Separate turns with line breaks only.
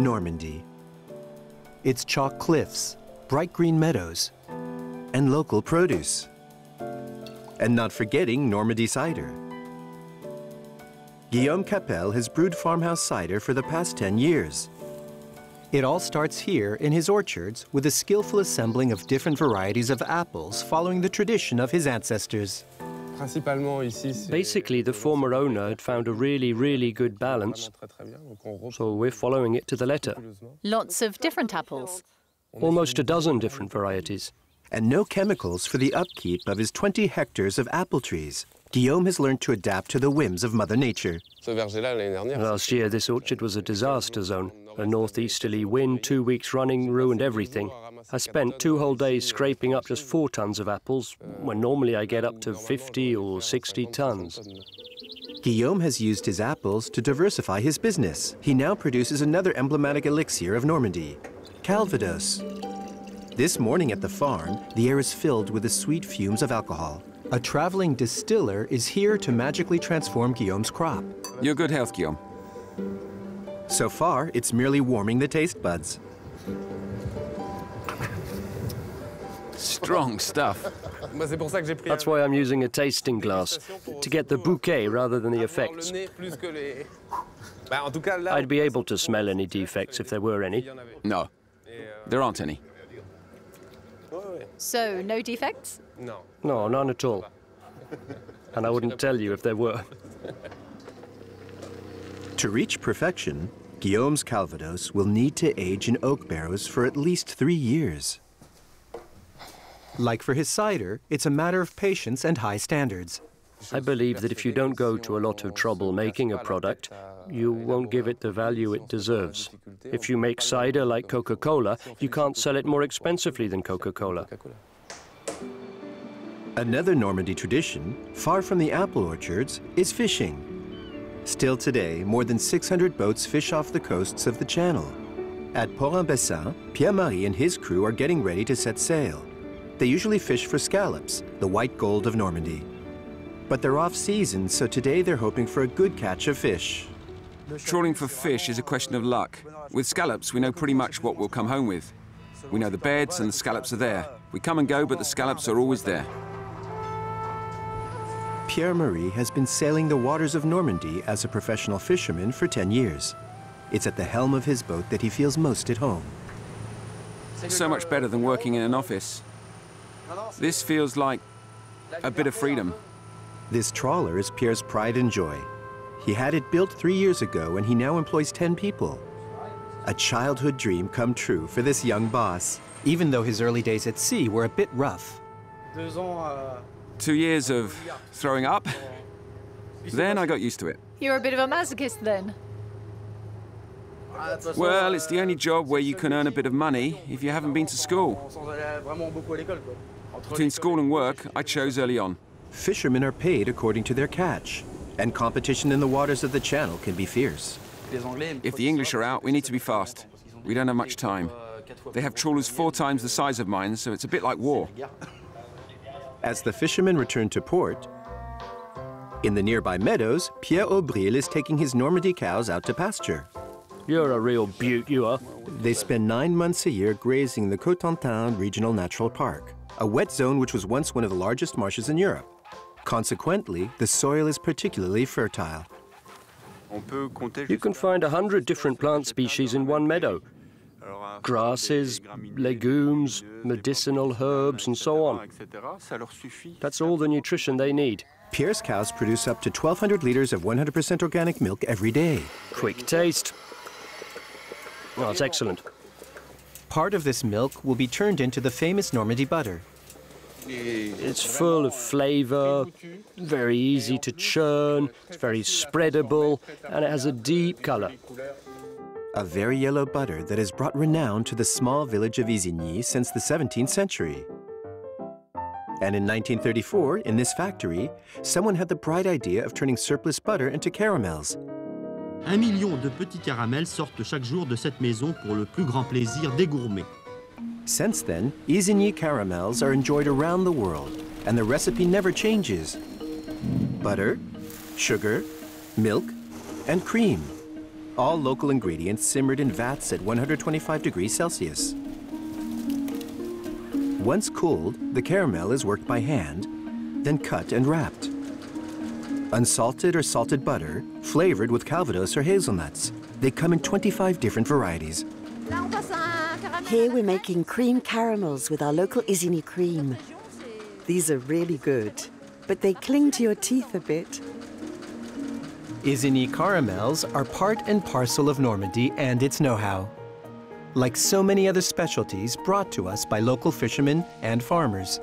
Normandy. Its chalk cliffs, bright green meadows, and local produce. And not forgetting Normandy cider. Guillaume Capel has brewed farmhouse cider for the past 10 years. It all starts here in his orchards with a skillful assembling of different varieties of apples following the tradition of his ancestors.
Basically, the former owner had found a really, really good balance, so we're following it to the letter.
Lots of different apples.
Almost a dozen different varieties.
And no chemicals for the upkeep of his 20 hectares of apple trees. Guillaume has learned to adapt to the whims of Mother Nature.
Last year, this orchard was a disaster zone. A northeasterly wind, two weeks running, ruined everything. I spent two whole days scraping up just four tons of apples, when normally I get up to 50 or 60 tons.
Guillaume has used his apples to diversify his business. He now produces another emblematic elixir of Normandy, Calvados. This morning at the farm, the air is filled with the sweet fumes of alcohol. A traveling distiller is here to magically transform Guillaume's crop.
Your good health, Guillaume.
So far, it's merely warming the taste buds.
Strong stuff.
That's why I'm using a tasting glass, to get the bouquet rather than the effects. I'd be able to smell any defects if there were any.
No, there aren't any.
So, no defects?
No. No, none at all. And I wouldn't tell you if there were.
To reach perfection, Guillaume's Calvados will need to age in oak barrels for at least three years. Like for his cider, it's a matter of patience and high standards.
I believe that if you don't go to a lot of trouble making a product, you won't give it the value it deserves. If you make cider like Coca-Cola, you can't sell it more expensively than Coca-Cola.
Another Normandy tradition, far from the apple orchards, is fishing. Still today, more than 600 boats fish off the coasts of the Channel. At Port-en-Bessin, Pierre-Marie and his crew are getting ready to set sail. They usually fish for scallops, the white gold of Normandy. But they're off-season, so today they're hoping for a good catch of fish.
Trawling for fish is a question of luck. With scallops, we know pretty much what we'll come home with. We know the beds and the scallops are there. We come and go, but the scallops are always there.
Pierre-Marie has been sailing the waters of Normandy as a professional fisherman for 10 years. It's at the helm of his boat that he feels most at home.
So much better than working in an office. This feels like a bit of freedom.
This trawler is Pierre's pride and joy. He had it built three years ago and he now employs 10 people. A childhood dream come true for this young boss, even though his early days at sea were a bit rough.
Two years of throwing up. Then I got used to it.
You're a bit of a masochist then.
Well, it's the only job where you can earn a bit of money if you haven't been to school. Between school and work, I chose early on.
Fishermen are paid according to their catch, and competition in the waters of the channel can be fierce.
If the English are out, we need to be fast. We don't have much time. They have trawlers four times the size of mine, so it's a bit like war.
As the fishermen return to port, in the nearby meadows, Pierre Aubril is taking his Normandy cows out to pasture.
You're a real beaut, you are.
They spend nine months a year grazing the Cotentin Regional Natural Park, a wet zone which was once one of the largest marshes in Europe. Consequently, the soil is particularly fertile.
You can find a hundred different plant species in one meadow. Grasses, legumes, medicinal herbs, and so on. That's all the nutrition they need.
Pierre's cows produce up to 1,200 liters of 100% organic milk every day.
Quick taste. Oh, it's excellent.
Part of this milk will be turned into the famous Normandy butter.
It's full of flavor, very easy to churn, it's very spreadable, and it has a deep color.
A very yellow butter that has brought renown to the small village of Isigny since the 17th century. And in 1934, in this factory, someone had the bright idea of turning surplus butter into caramels.
Un million de petits caramels sortent chaque jour de cette maison pour le plus grand plaisir des gourmets.
Since then, Isigny caramels are enjoyed around the world, and the recipe never changes. Butter, sugar, milk, and cream. All local ingredients simmered in vats at 125 degrees Celsius. Once cooled, the caramel is worked by hand, then cut and wrapped. Unsalted or salted butter, flavored with calvados or hazelnuts. They come in 25 different varieties.
Here we're making cream caramels with our local Isigny cream. These are really good, but they cling to your teeth a bit.
Isigny caramels are part and parcel of Normandy and its know-how. Like so many other specialties brought to us by local fishermen and farmers.